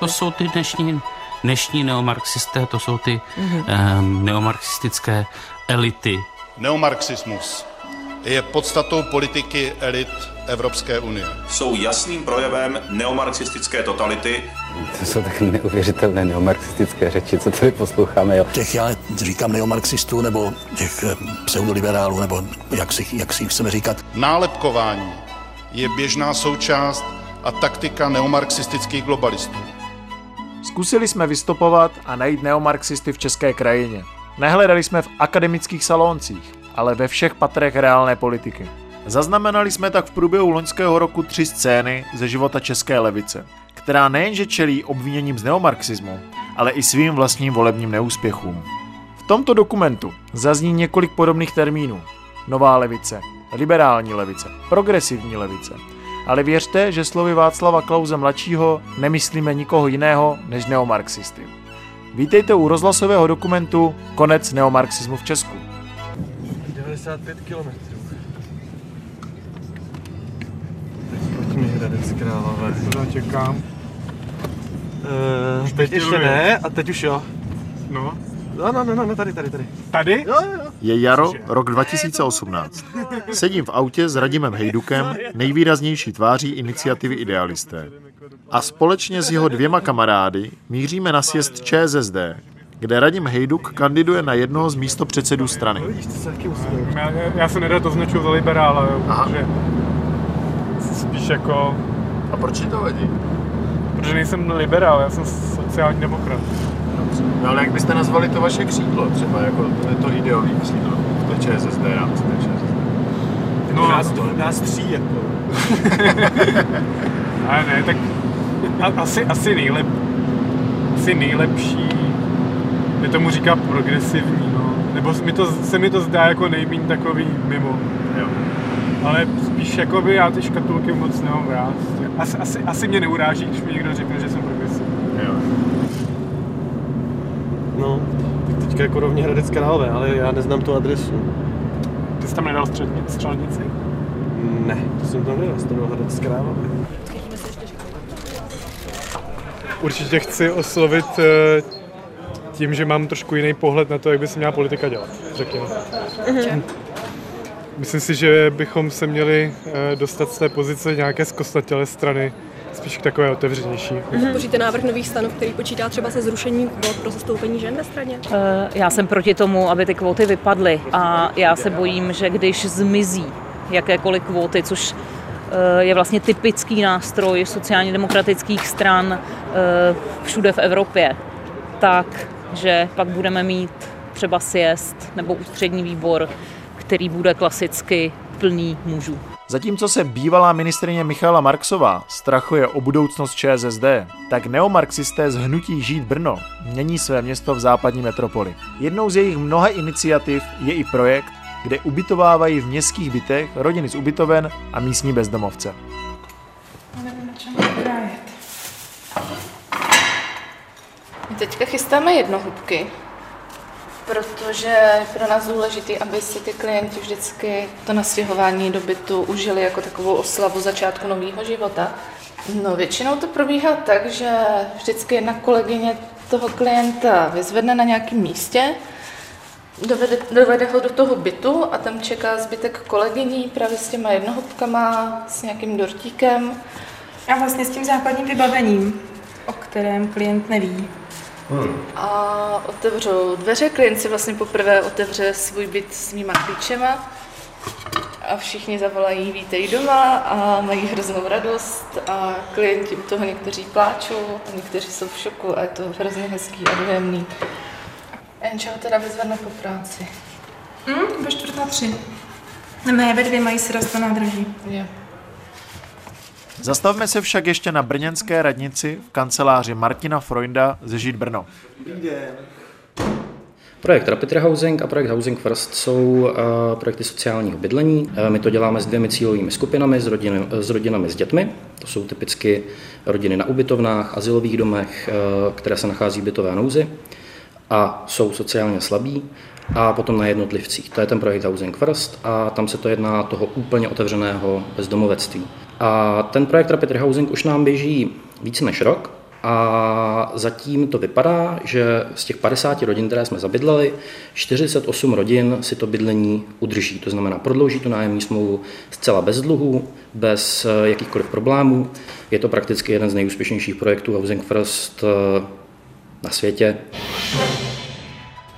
To jsou ty dnešní, dnešní neomarxisté, to jsou ty mm-hmm. um, neomarxistické elity. Neomarxismus je podstatou politiky elit Evropské unie. Jsou jasným projevem neomarxistické totality. To jsou tak neuvěřitelné neomarxistické řeči, co tady posloucháme. Jo. Těch já říkám neomarxistů, nebo těch eh, pseudoliberálů, nebo jak si, jak si chceme říkat. Nálepkování je běžná součást a taktika neomarxistických globalistů. Zkusili jsme vystopovat a najít neomarxisty v české krajině. Nehledali jsme v akademických salóncích, ale ve všech patrech reálné politiky. Zaznamenali jsme tak v průběhu loňského roku tři scény ze života české levice, která nejenže čelí obviněním z neomarxismu, ale i svým vlastním volebním neúspěchům. V tomto dokumentu zazní několik podobných termínů. Nová levice, liberální levice, progresivní levice. Ale věřte, že slovy Václava Klauze mladšího nemyslíme nikoho jiného než neomarxisty. Vítejte u rozhlasového dokumentu Konec neomarxismu v Česku. 95 kilometrů. Pojďme Hradec Králové. To čekám. Uh, teď ještě ne, a teď už jo. No. No, no, no, no, tady, tady, tady. Tady? Jo, jo, jo. Je jaro, rok 2018. Sedím v autě s Radimem Hejdukem, nejvýraznější tváří iniciativy Idealisté. A společně s jeho dvěma kamarády míříme na sjezd ČSSD, kde Radim Hejduk kandiduje na jednoho z místopředsedů strany. To. Já, já se nerad označuju za liberála, jo, protože spíš jako, A proč ti to vadí? protože nejsem liberál, já jsem sociální demokrat. No ale jak byste nazvali to vaše křídlo, třeba jako to ideový křídlo, to je ČSSD, já myslím, to je ČSSD. No, nás, to, nás tří, jako. ale ne, tak a, asi, asi, nejlep, asi nejlepší, je tomu říká progresivní, no. Nebo mi to, se mi to zdá jako nejméně takový mimo. Jo. Ale spíš jakoby já ty škatulky moc nemám rád. Asi, asi, asi mě neuráží, když mi někdo řekne, že jsem progresivní. Jo. No, teďka jako rovně Hradec Králové, ale já neznám tu adresu. Ty jsi tam nedal středni, střelnici? Ne, to jsem tam nedal, to byl Hradec Králové. Určitě chci oslovit eh, tím, že mám trošku jiný pohled na to, jak by se měla politika dělat, řekněme. Myslím si, že bychom se měli eh, dostat z té pozice nějaké zkostnatělé strany spíš k takové otevřenější. Podpoříte návrh nových stanov, který počítá třeba se zrušením kvót pro zastoupení žen ve straně? Eh, Já jsem proti tomu, aby ty kvóty vypadly a já se bojím, že když zmizí jakékoliv kvóty, což eh, je vlastně typický nástroj sociálně demokratických stran eh, všude v Evropě, tak, že pak budeme mít třeba sjezd nebo ústřední výbor, který bude klasicky plný mužů. Zatímco se bývalá ministrině Michala Marksová strachuje o budoucnost ČSSD, tak neomarxisté z hnutí Žít Brno mění své město v západní metropoli. Jednou z jejich mnoha iniciativ je i projekt, kde ubytovávají v městských bytech rodiny z ubytoven a místní bezdomovce. My teďka chystáme jednohubky, protože je pro nás důležité, aby si ty klienti vždycky to nastěhování do bytu užili jako takovou oslavu začátku nového života. No většinou to probíhá tak, že vždycky jedna kolegyně toho klienta vyzvedne na nějakém místě, dovede, dovede ho do toho bytu a tam čeká zbytek kolegyní právě s těma jednohubkama, s nějakým dortíkem. A vlastně s tím základním vybavením, o kterém klient neví. A otevřou dveře, klient si vlastně poprvé otevře svůj byt svýma klíčema a všichni zavolají vítej doma a mají hroznou radost a klienti u toho někteří pláčou a někteří jsou v šoku a je to hrozně hezký a dojemný. Jenže ho teda vyzvedne po práci. Hm, ve čtvrt na tři. Ne, ve dvě mají sraz na nádrží. Jo. Zastavme se však ještě na brněnské radnici v kanceláři Martina Freunda ze Žít Brno. Projekt Rapid Rehousing a projekt Housing First jsou eh, projekty sociálního bydlení. Eh, My to děláme s dvěmi cílovými skupinami, s, rodiny, s rodinami s dětmi. To jsou typicky rodiny na ubytovnách, asilových domech, eh, které se nachází v bytové nouzi a jsou sociálně slabí. A potom na jednotlivcích. To je ten projekt Housing First a tam se to jedná toho úplně otevřeného bezdomovectví. A ten projekt Rapid Rehousing už nám běží více než rok a zatím to vypadá, že z těch 50 rodin, které jsme zabydleli, 48 rodin si to bydlení udrží. To znamená, prodlouží tu nájemní smlouvu zcela bez dluhů, bez eh, jakýchkoliv problémů. Je to prakticky jeden z nejúspěšnějších projektů Housing First eh, na světě.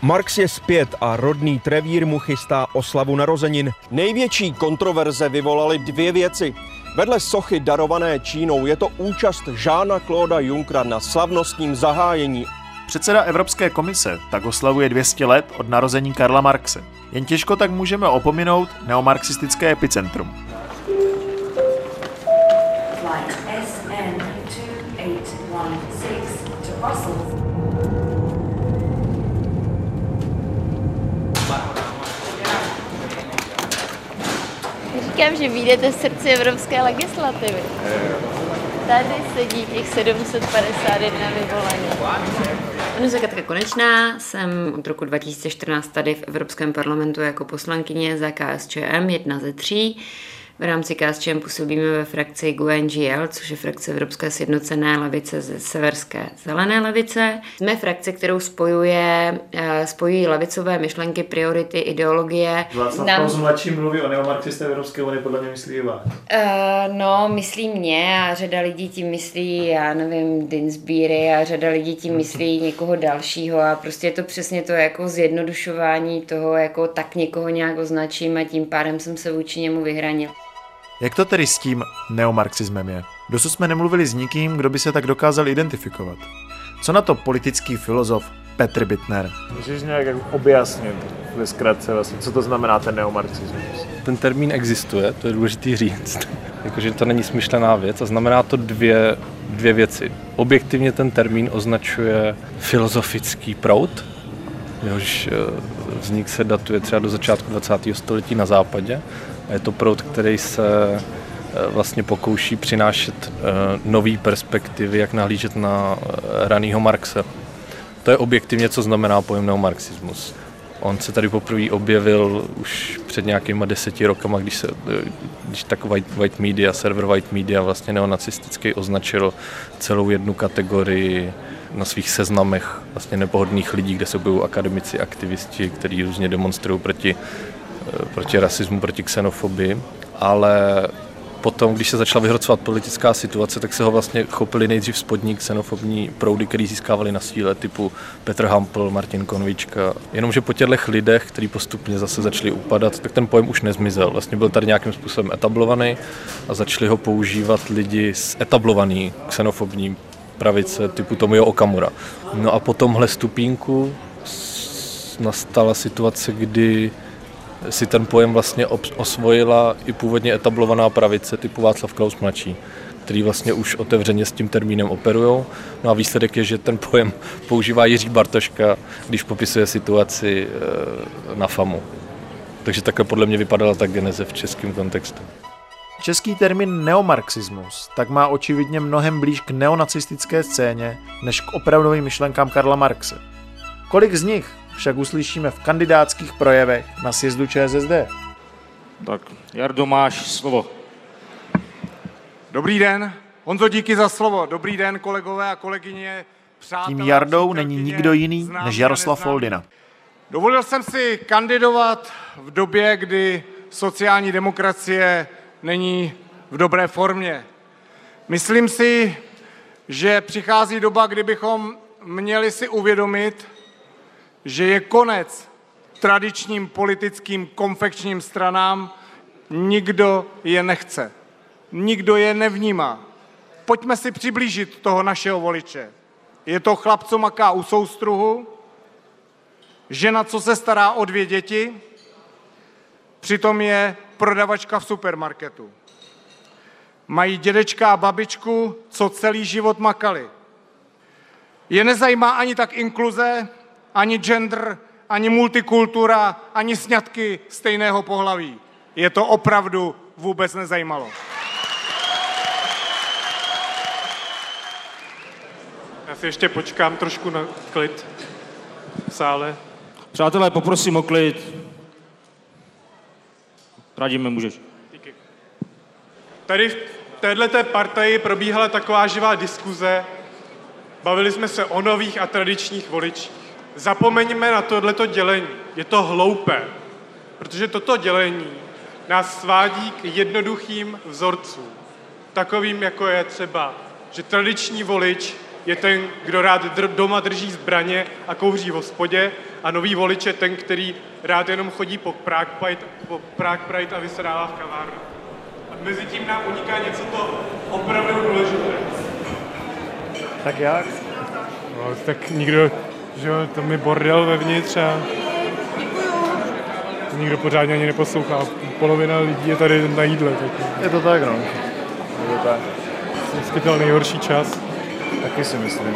Marx je zpět a rodný Trevír mu chystá oslavu narozenin. Největší kontroverze vyvolaly dvě věci. Vedle sochy darované Čínou je to účast Žána Klóda Junckera na slavnostním zahájení. Předseda Evropské komise tak oslavuje 200 let od narození Karla Marxe. Jen těžko tak můžeme opominout neomarxistické epicentrum. Říkám, že vyjdete z srdci evropské legislativy. Tady sedí těch 751 vyvolených. Jmenuji se Katka Konečná, jsem od roku 2014 tady v Evropském parlamentu jako poslankyně za KSČM, jedna ze tří. V rámci KSČM působíme ve frakci GUNGL, což je frakce Evropské sjednocené levice ze severské zelené levice. Jsme frakce, kterou spojuje, eh, spojují levicové myšlenky, priority, ideologie. Václav Nám... Klaus mladší mluví o neomarxisté Evropské unie, podle mě myslí i vás. Uh, no, myslí mě a řada lidí tím myslí, já nevím, Dinsbury a řada lidí tím myslí někoho dalšího a prostě je to přesně to jako zjednodušování toho, jako tak někoho nějak označím a tím pádem jsem se vůči němu vyhranil. Jak to tedy s tím neomarxismem je? Dosud jsme nemluvili s nikým, kdo by se tak dokázal identifikovat. Co na to politický filozof Petr Bittner? Můžeš nějak objasnit ve zkratce vlastně, co to znamená ten neomarxismus? Ten termín existuje, to je důležité říct. Jakože to není smyšlená věc a znamená to dvě, dvě věci. Objektivně ten termín označuje filozofický proud, jehož eh, vznik se datuje třeba do začátku 20. století na západě je to proud, který se eh, vlastně pokouší přinášet eh, nové perspektivy, jak nahlížet na eh, raného Marxe. To je objektivně, co znamená pojem neomarxismus. On se tady poprvé objevil už před nějakýma deseti rokama, když, se, když tak white, white media, server white media vlastně neonacistický označil celou jednu kategorii na svých seznamech vlastně nepohodných lidí, kde se objevují akademici, aktivisti, kteří různě demonstrují proti proti rasismu, proti xenofobii, ale potom, když se začala vyhrocovat politická situace, tak se ho vlastně chopili nejdřív spodní xenofobní proudy, který získávali na síle, typu Petr Hampel, Martin Konvička. Jenomže po těchto lidech, kteří postupně zase začali upadat, tak ten pojem už nezmizel. Vlastně byl tady nějakým způsobem etablovaný a začali ho používat lidi z etablovaný xenofobní pravice typu Tomio Okamura. No a po tomhle stupínku nastala situace, kdy si ten pojem vlastně osvojila i původně etablovaná pravice typu Václav Klaus mladší, který vlastně už otevřeně s tím termínem operují. No a výsledek je, že ten pojem používá Jiří Bartoška, když popisuje situaci eh, na FAMu. Takže takhle podle mě vypadala ta geneze v českém kontextu. Český termín neomarxismus tak má očividně mnohem blíž k neonacistické scéně než k opravdovým myšlenkám Karla Marxe. Kolik z nich však uslyšíme v kandidátských projevech na sjezdu ČSSD. Tak, Jardo, máš slovo. Dobrý den. Honzo, díky za slovo. Dobrý den, kolegové a kolegyně. Přátelé, Tím Jardou není nikdo jiný než Jaroslav Foldina. Dovolil jsem si kandidovat v době, kdy sociální demokracie není v dobré formě. Myslím si, že přichází doba, kdybychom měli si uvědomit, že je konec tradičním politickým konfekčním stranám, nikdo je nechce. Nikdo je nevnímá. Pojďme si přiblížit toho našeho voliče. Je to chlap, co maká u soustruhu, žena, co se stará o dvě děti, přitom je prodavačka v supermarketu. Mají dědečka a babičku, co celý život makali. Je nezajímá ani tak inkluze, ani gender, ani multikultura, ani sňatky stejného pohlaví. Je to opravdu vůbec nezajímalo. Já si ještě počkám trošku na klid v sále. Přátelé, poprosím o klid. Radíme, můžeš. Díky. Tady v této partaji probíhala taková živá diskuze, Bavili jsme se o nových a tradičních voličích. Zapomeňme na tohleto dělení. Je to hloupé, protože toto dělení nás svádí k jednoduchým vzorcům. Takovým, jako je třeba, že tradiční volič je ten, kdo rád dr- doma drží zbraně a kouří v hospodě a nový volič je ten, který rád jenom chodí po Prague Pride, po Prague Pride a vysedává v kavárně. A mezi tím nám uniká něco to opravdu důležité. Tak jak? No, tak nikdo, že jo, tam je bordel vevnitř a nikdo pořádně ani neposlouchá. Polovina lidí je tady na jídle. Tak Je to tak, no. Je to tak. vždycky byl nejhorší čas. Taky si myslím.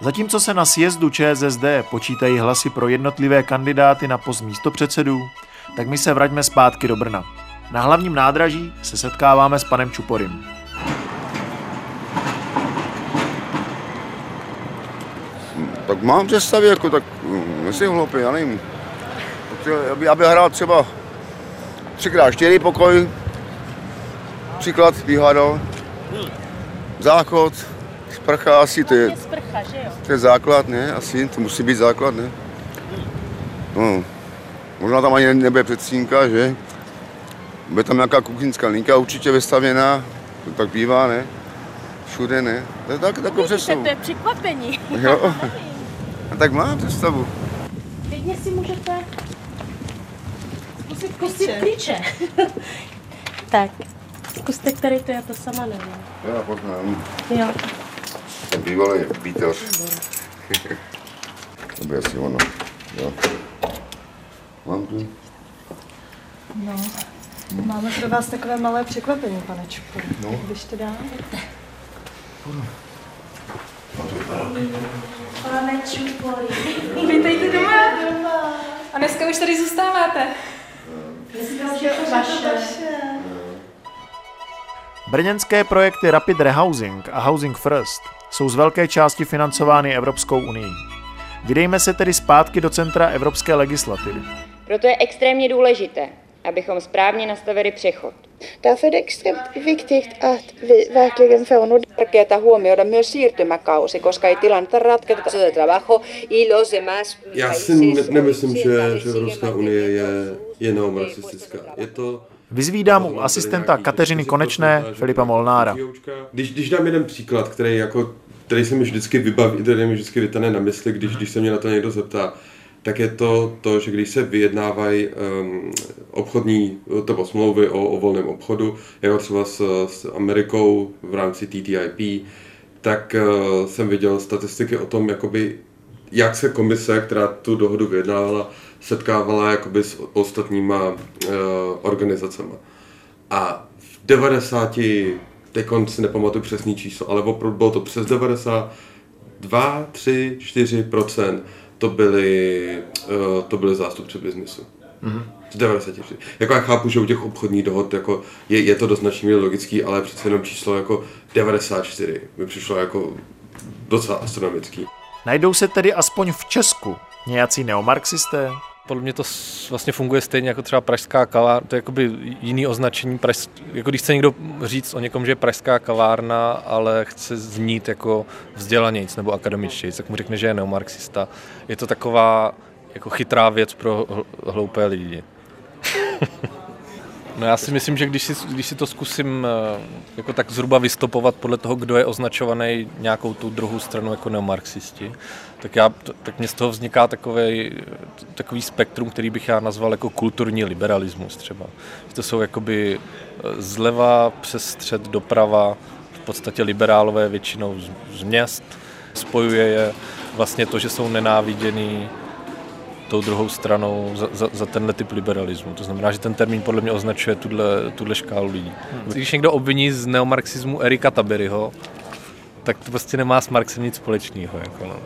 Zatímco se na sjezdu ČSSD počítají hlasy pro jednotlivé kandidáty na post místopředsedů, tak my se vraťme zpátky do Brna. Na hlavním nádraží se setkáváme s panem Čuporym. Tak mám představy, jako tak, mm, nejsem hloupý, já nevím. Aby, aby hrál třeba 3x4 pokoj, příklad vyhádal, záchod, sprcha asi, to je, Sprcha, že jo? to je základ, ne? Asi, to musí být základ, ne? No, možná tam ani nebude předstínka, že? Bude tam nějaká kuchyňská linka určitě vystavěná, to tak bývá, ne? Všude, ne? To je tak, takovou Vidíte, to je překvapení. Jo, a tak mám představu. Klidně si můžete zkusit pustit klíče. tak, zkuste, který to je, to sama nevím. Já poznám. Jo. Bývalý pítař. to bude asi ono. Jo. Mám tu. No, máme pro vás takové malé překvapení, pane Čupu. No. Když to dáme. Pane Čupory. Vítejte doma. A dneska už tady zůstáváte. Dneska už je to vaše. Brněnské projekty Rapid Rehousing a Housing First jsou z velké části financovány Evropskou unii. Vydejme se tedy zpátky do centra evropské legislativy. Proto je extrémně důležité, abychom správně nastavili přechod. Därför är det extremt viktigt att vi verkligen får något Tärkeää huomioida myös siirtymäkausi, koska ei tilannetta ratketa se trabajo y los demás Já si ne- nemyslím, že, že Evropská unie je, je neomarxistická. Je to... Vyzvídám u asistenta Kateřiny Konečné Filipa Molnára. Když, když dám jeden příklad, který, jako, který se mi vždycky vybaví, který mi vždycky vytane na mysli, když, když se mě na to někdo zeptá, tak je to to, že když se vyjednávají um, obchodní to smlouvy o, o volném obchodu, jako třeba s, s Amerikou v rámci TTIP, tak uh, jsem viděl statistiky o tom, jakoby, jak se komise, která tu dohodu vyjednávala, setkávala jakoby s ostatníma uh, organizacemi. A v 90, teď si nepamatuju přesný číslo, ale opravdu bylo to přes 92, 3, 4 to byly, uh, to byly zástupci biznesu. Mhm. Z 94. Jako já chápu, že u těch obchodních dohod jako je, je to do značné míry logický, ale přece jenom číslo jako 94 mi přišlo jako docela astronomický. Najdou se tedy aspoň v Česku nějací neomarxisté? Podle mě to vlastně funguje stejně jako třeba pražská kavárna, to je jakoby jiný označení, praž, jako když chce někdo říct o někom, že je pražská kavárna, ale chce znít jako vzdělanějc nebo akademičtějc, tak mu řekne, že je neomarxista. Je to taková jako chytrá věc pro hl- hloupé lidi. No já si myslím, že když si, když si to zkusím eh, jako tak zhruba vystopovat podle toho, kdo je označovaný nějakou tu druhou stranu jako neomarxisti, tak, já, tak mě z toho vzniká takový, takový spektrum, který bych já nazval jako kulturní liberalismus třeba. To jsou jakoby eh, zleva přes střed doprava, v podstatě liberálové většinou z, z měst, spojuje je vlastně to, že jsou nenáviděný tou druhou stranou za, za, za tenhle typ liberalismu. To znamená, že ten termín podle mě označuje tuhle, tuhle škálu lidí. Hmm. Když někdo obviní z neomarxismu Erika Taberyho, tak to prostě nemá s Marxem nic společného. Jako no.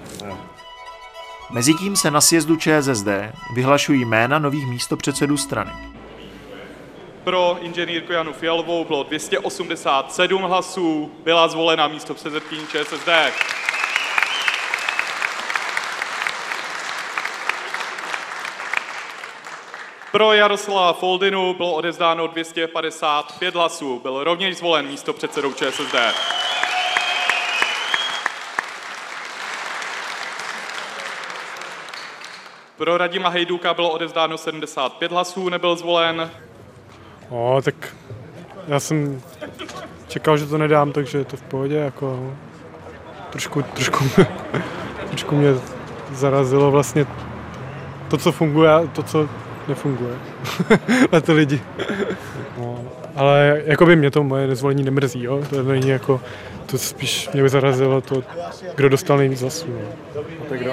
Mezitím se na sjezdu ČSSD vyhlašují jména nových místopředsedů strany. Pro inženýrku Janu Fialovou bylo 287 hlasů, byla zvolena místo předsedkyní ČSSD. Pro Jaroslava Foldinu bylo odezdáno 255 hlasů. Byl rovněž zvolen místo předsedou ČSSD. Pro Radima Hejduka bylo odezdáno 75 hlasů, nebyl zvolen. O, tak já jsem čekal, že to nedám, takže je to v pohodě. Jako, trošku, trošku, trošku mě zarazilo vlastně to, co funguje, to, co nefunguje na ty lidi. No, ale jako by mě to moje nezvolení nemrzí, jo? to není jako, to spíš mě by zarazilo to, kdo dostal nejvíc hlasů. No. To je kdo?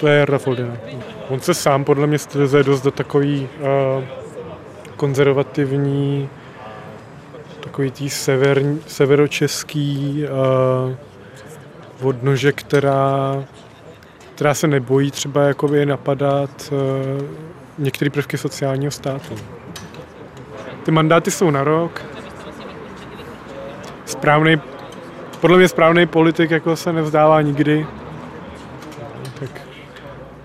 To je Jarda Foldina. On se sám podle mě stylizuje dost do takový uh, konzervativní, takový tý sever, severočeský uh, odnože, která, která se nebojí třeba jakoby napadat uh, některé prvky sociálního státu. Ty mandáty jsou na rok. Správný, podle mě správný politik jako se nevzdává nikdy. Tak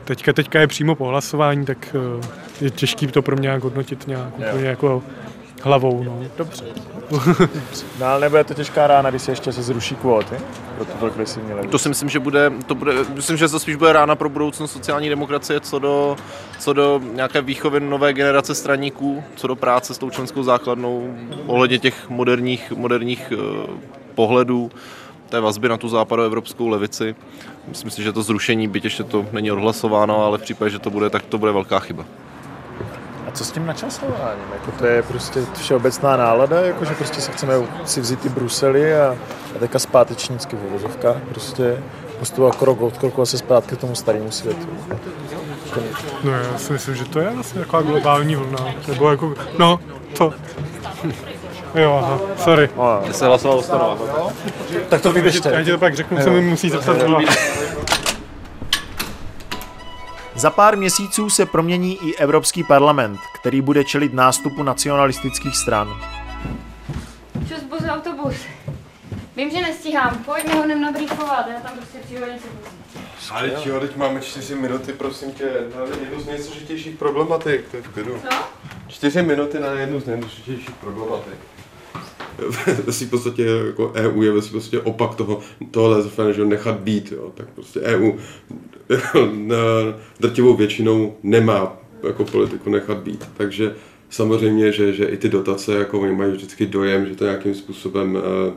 teďka, teďka je přímo po hlasování, tak uh, je těžký to pro mě nějak hodnotit nějak úplně jako hlavou. No. Dobře. no ale nebude to těžká rána, když se ještě se zruší kvóty pro tu progresivní levici. To si myslím, že bude, to bude, myslím, že to spíš bude rána pro budoucnost sociální demokracie, co do, co do nějaké výchovy nové generace straníků, co do práce s tou členskou základnou, ohledně těch moderních, moderních uh, pohledů té vazby na tu západoevropskou levici. Myslím si, že to zrušení, byť ještě to není odhlasováno, ale v případě, že to bude, tak to bude velká chyba. Co s tím načasováním? Jako to je prostě všeobecná nálada, jako že prostě si chceme si vzít ty Brusely a, a teďka zpátečnícky v uvozovkách prostě postupovat krok od kroku a se zpátky k tomu starému světu. No já si myslím, že to je vlastně taková globální vlna. Nebo jako, no, to. Jo, aha, sorry. Ty se hlasoval o. Tak to vyběžte. Já ti to pak řeknu, co mi musí znova. Za pár měsíců se promění i Evropský parlament, který bude čelit nástupu nacionalistických stran. Čus, bus, autobus. Vím, že nestíhám, pojď mi ho nem nabrýfovat, já tam prostě přijdu něco Ale čeho, teď máme čtyři minuty, prosím tě, na jednu z nejsložitějších problematik, to je v klidu. Co? Čtyři minuty na jednu z nejsložitějších problematik. Ve svým podstatě jako EU je ve svým podstatě opak toho, toho laissez že nechat být, jo. tak prostě EU drtivou většinou nemá jako politiku nechat být, takže samozřejmě, že, že i ty dotace, jako oni mají vždycky dojem, že to nějakým způsobem eh,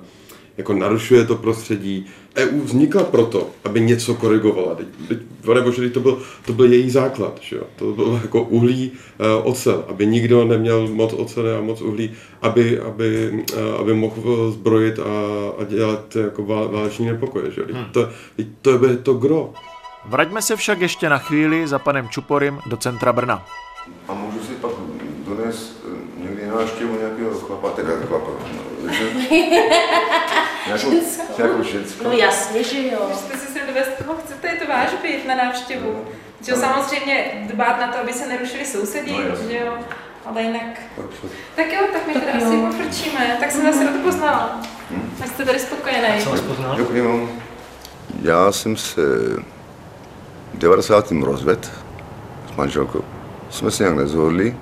jako narušuje to prostředí. EU vznikla proto, aby něco korigovala. Nebo že to byl, to byl její základ. Že jo? To bylo jako uhlí, uh, ocel, aby nikdo neměl moc ocele a moc uhlí, aby, aby, uh, aby mohl zbrojit a, a dělat jako váleční nepokoje. Že? Hmm. To, to, to je to gro. Vraťme se však ještě na chvíli za panem Čuporym do centra Brna. A můžu si pak donést eh, někdy návštěvu nějakého chlapa, teda chlapa, no, že? Nějakou, nějakou ženskou. No jasně, že jo. Můžete si sem dovést, koho chcete, je to váš byt na návštěvu. Že jo, samozřejmě dbát na to, aby se nerušili sousedí, No, že jo. Ale jinak... Tak jo, tak my teda asi pofrčíme. Tak jsem vás rád poznala. Ať jste tady spokojený. Děkuji vám. Já jsem se v 90. rozvedl s manželkou. Jsme se nějak nezhodli.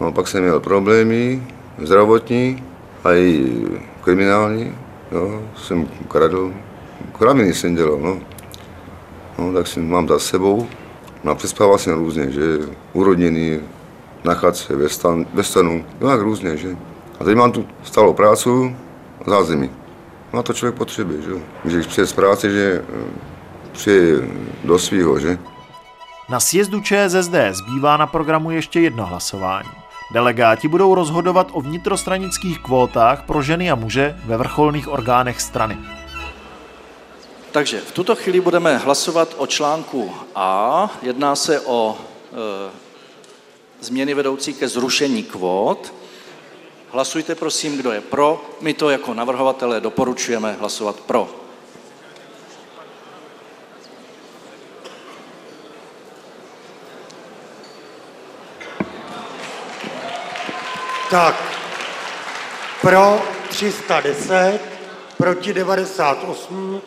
No, pak jsem měl problémy zdravotní a i kriminální. Jo, jsem kradl. Kraviny jsem dělal, no. no tak jsem, mám za sebou. No a přespával jsem různě, že urodněný na chatce, ve, stan, ve stanu, no jak různě, že. A teď mám tu stálou prácu zázemí. No a to člověk potřebuje, že. Že když přijde z práce, že eh, přijde do svýho, že. Na sjezdu ČSSD zbývá na programu ještě jedno hlasování. Delegáti budou rozhodovat o vnitrostranických kvótách pro ženy a muže ve vrcholných orgánech strany. Takže v tuto chvíli budeme hlasovat o článku A. Jedná se o e, změny vedoucí ke zrušení kvót. Hlasujte prosím, kdo je pro. My to jako navrhovatelé doporučujeme hlasovat pro. Tak, pro 310, proti 98,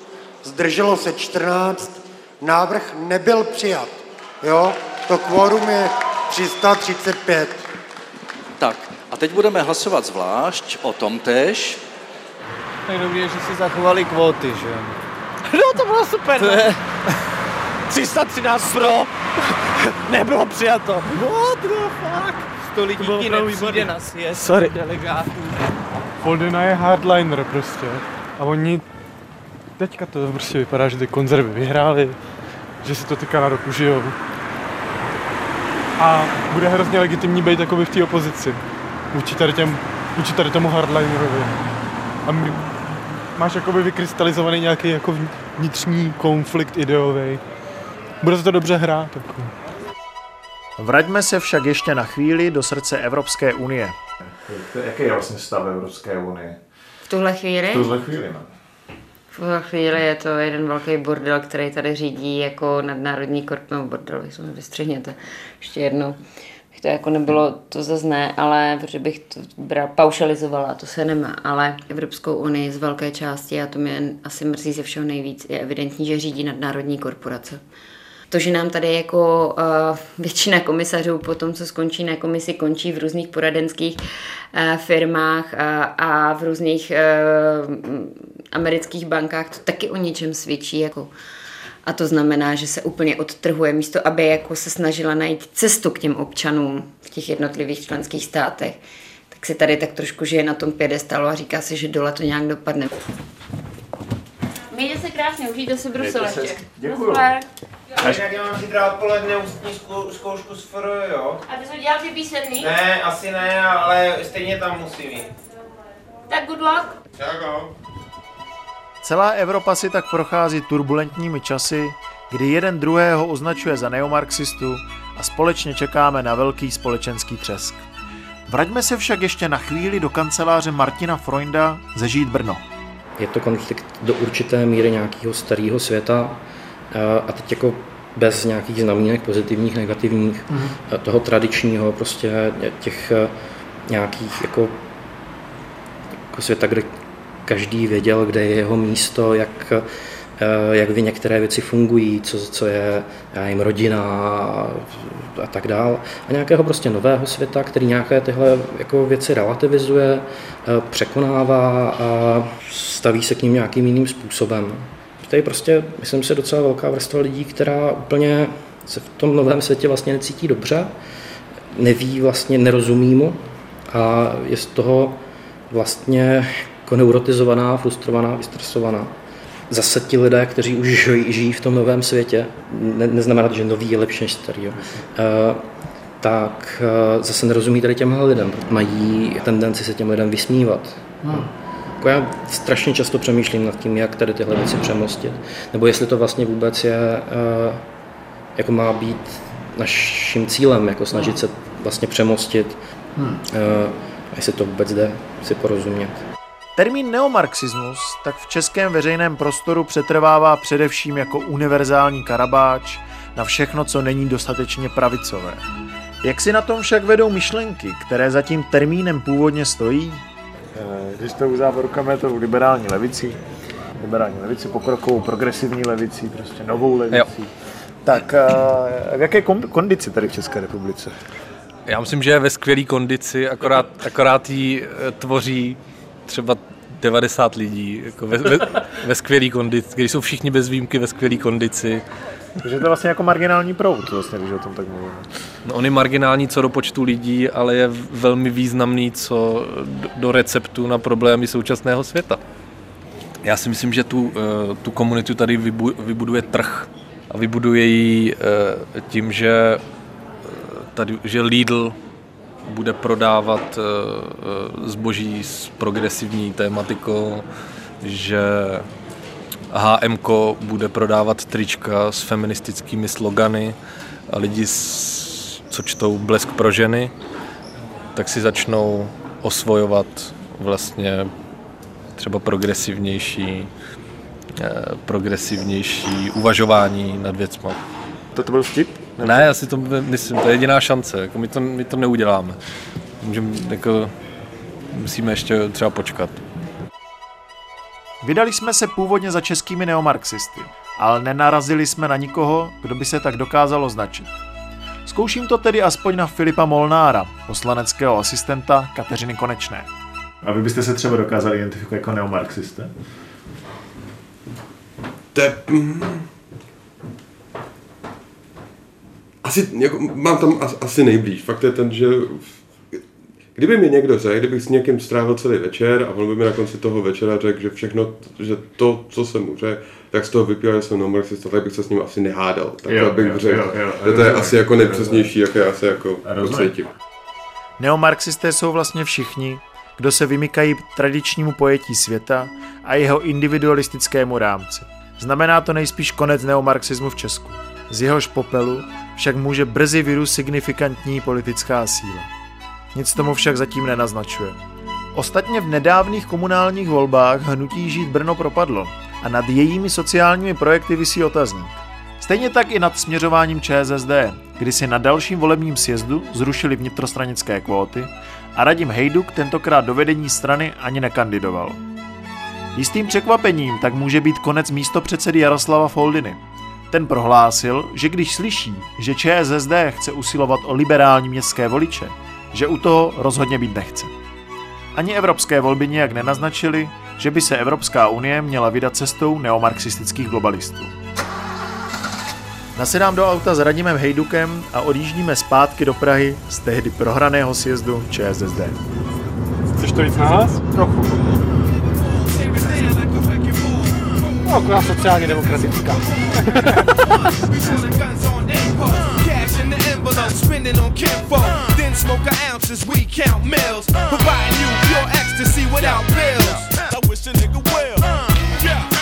zdrželo se 14, návrh nebyl přijat. Jo, to kvórum je 335. Tak, a teď budeme hlasovat zvlášť o tom tež. Tak dobrý, že si zachovali kvóty, že? No to bylo super. To je 313 pro. Nebylo přijato. What the fuck? To lidí bylo ti nepřijde na sjezd Sorry. delegátů. Foldena je hardliner prostě. A oni teďka to prostě vypadá, že ty konzervy vyhráli, že si to ty Kanadu užijou. A bude hrozně legitimní být jakoby v té opozici. Vůči tady, těm, vůči tady tomu hardlinerovi. A my, máš jakoby vykrystalizovaný nějaký jako vnitřní konflikt ideový. Bude se to dobře hrát. Jako. Vraťme se však ještě na chvíli do srdce Evropské unie. Jaký je vlastně stav Evropské unie? V tuhle chvíli? V tuhle chvíli, no. V tuhle chvíli je to jeden velký bordel, který tady řídí jako nadnárodní korp, no bordel, vy se mi vystřihněte ještě jednou. Bych to jako nebylo, to zase ne, ale protože bych to bral, paušalizovala, to se nemá, ale Evropskou unii z velké části, a to mě asi mrzí ze všeho nejvíc, je evidentní, že řídí nadnárodní korporace. To, že nám tady jako uh, většina komisařů po tom, co skončí na komisi, končí v různých poradenských uh, firmách a, a v různých uh, amerických bankách, to taky o něčem svědčí. Jako. A to znamená, že se úplně odtrhuje, místo aby jako se snažila najít cestu k těm občanům v těch jednotlivých členských státech, tak si tady tak trošku žije na tom pědestalu a říká si, že dole to nějak dopadne. Mějte se krásně, užijte si Brusel se ještě. Děkuju. Já tak já mám zítra odpoledne ústní zkou, zkoušku z FR, jo? A ty jsi udělal ty písemný? Ne, asi ne, ale stejně tam musím jít. Tak good luck. Čau. Celá Evropa si tak prochází turbulentními časy, kdy jeden druhého označuje za neomarxistu a společně čekáme na velký společenský třesk. Vraťme se však ještě na chvíli do kanceláře Martina Freunda ze Žít Brno. Je to konflikt do určité míry nějakého starého světa a teď jako bez nějakých znamínek pozitivních, negativních, Mhm. eh, toho tradičního prostě těch eh, nějakých jako, jako světa, kde každý věděl, kde je jeho místo, jak, eh, jak by některé věci fungují, co, co je já jim rodina a, tak dál. A nějakého prostě nového světa, který nějaké tyhle jako věci relativizuje, eh, překonává a staví se k ním nějakým jiným způsobem. To je prostě, myslím si, docela velká vrstva lidí, která úplně se v tom novém světě vlastně necítí dobře, neví vlastně, nerozumí mu a je z toho vlastně jako neurotizovaná, frustrovaná, vystresovaná. Zase ti lidé, kteří už žijí, žijí v tom novém světě, ne, neznamená to, že nový je lepší než starý, jo, eh, tak eh, zase nerozumí tady těmhle lidem. Mají tendenci se těm lidem vysmívat. Hmm. Jako já strašně často přemýšlím nad tím, jak tady tyhle věci přemostit. Nebo jestli to vlastně vůbec je, eh, jako má být naším cílem, jako snažit se vlastně přemostit. Hmm. eh, A jestli to vůbec jde si porozumět. Termín neomarxismus tak v českém veřejném prostoru přetrvává především jako univerzální karabáč na všechno, co není dostatečně pravicové. Jak si na tom však vedou myšlenky, které za tím termínem původně stojí? Eh, Když to uzávorkami, to liberální levici, liberální levici, pokrokovou, progresivní levici, prostě novou levici. Jo. Tak eh, v jaké kondici tady v České republice? Já myslím, že je ve skvělé kondici, akorát, akorát jí eh, tvoří třeba 90 lidí, jako ve, ve, ve skvělé kondici, když jsou všichni bez výjimky ve skvělé kondici. Takže to je vlastně jako marginální proud, vlastně, když o tom tak mluvíme. No, on je marginální co do počtu lidí, ale je velmi významný co do, receptu na problémy současného světa. Já si myslím, že tu, eh, tu komunitu tady vybu- vybuduje trh a vybuduje ji eh, tím, že, eh, tady, že Lidl bude prodávat zboží s progresivní tématikou, že HMK bude prodávat trička s feministickými slogany a lidi, co čtou Blesk pro ženy, tak si začnou osvojovat vlastně třeba progresivnější, eh, progresivnější uvažování nad věcma. To, to byl vtip? Ne, já si to myslím, to je jediná šance, jako my, to, my to neuděláme. Můžeme, jako, musíme ještě třeba počkat. Vydali jsme se původně za českými neomarxisty, ale nenarazili jsme na nikoho, kdo by se tak dokázal označit. Zkouším to tedy aspoň na Filipa Molnára, poslaneckého asistenta Kateřiny Konečné. A vy byste se třeba dokázali identifikovat jako neomarxista? To je... mm, asi, jako, mám tam as, asi nejblíž. Fakt je ten, že Kdyby mi někdo řekl, kdybych s někým strávil celý večer a on by mi na konci toho večera řekl, že všechno, že to, co jsem mu řekl, tak z toho vypíval, že jsem neomarxista, tak bych se s ním asi nehádal. Tak Jo, bych jo, řekl, jo, jo, že to je rozumím. asi jako nejpřesnější, jak já se jako pocítím. Neomarxisté jsou vlastně všichni, kdo se vymykají tradičnímu pojetí světa a jeho individualistickému rámci. Znamená to nejspíš konec neomarxismu v Česku. Z jehož popelu však může brzy vyrůst signifikantní politická síla. Nic tomu však zatím nenaznačuje. Ostatně v nedávných komunálních volbách hnutí Žít Brno propadlo a nad jejími sociálními projekty visí otazník. Stejně tak i nad směřováním ČSSD, kdy si na dalším volebním sjezdu zrušili vnitrostranické kvóty a Radim Hejduk tentokrát do vedení strany ani nekandidoval. Jistým překvapením tak může být konec místo předsedy Jaroslava Foldiny. Ten prohlásil, že když slyší, že ČSSD chce usilovat o liberální městské voliče, že u toho rozhodně být nechce. Ani evropské volby nijak nenaznačily, že by se Evropská unie měla vydat cestou neomarxistických globalistů. Nasedám do auta s Radimem Hejdukem a odjíždíme zpátky do Prahy z tehdy prohraného sjezdu ČSSD. Chceš to víc na hlas? Trochu. No, sociálně demokratická. spending on kinfo. Uh, then smoke our ounces, we count mills. Uh, Provide you pure ecstasy without pills. I wish a nigga well. Uh, yeah.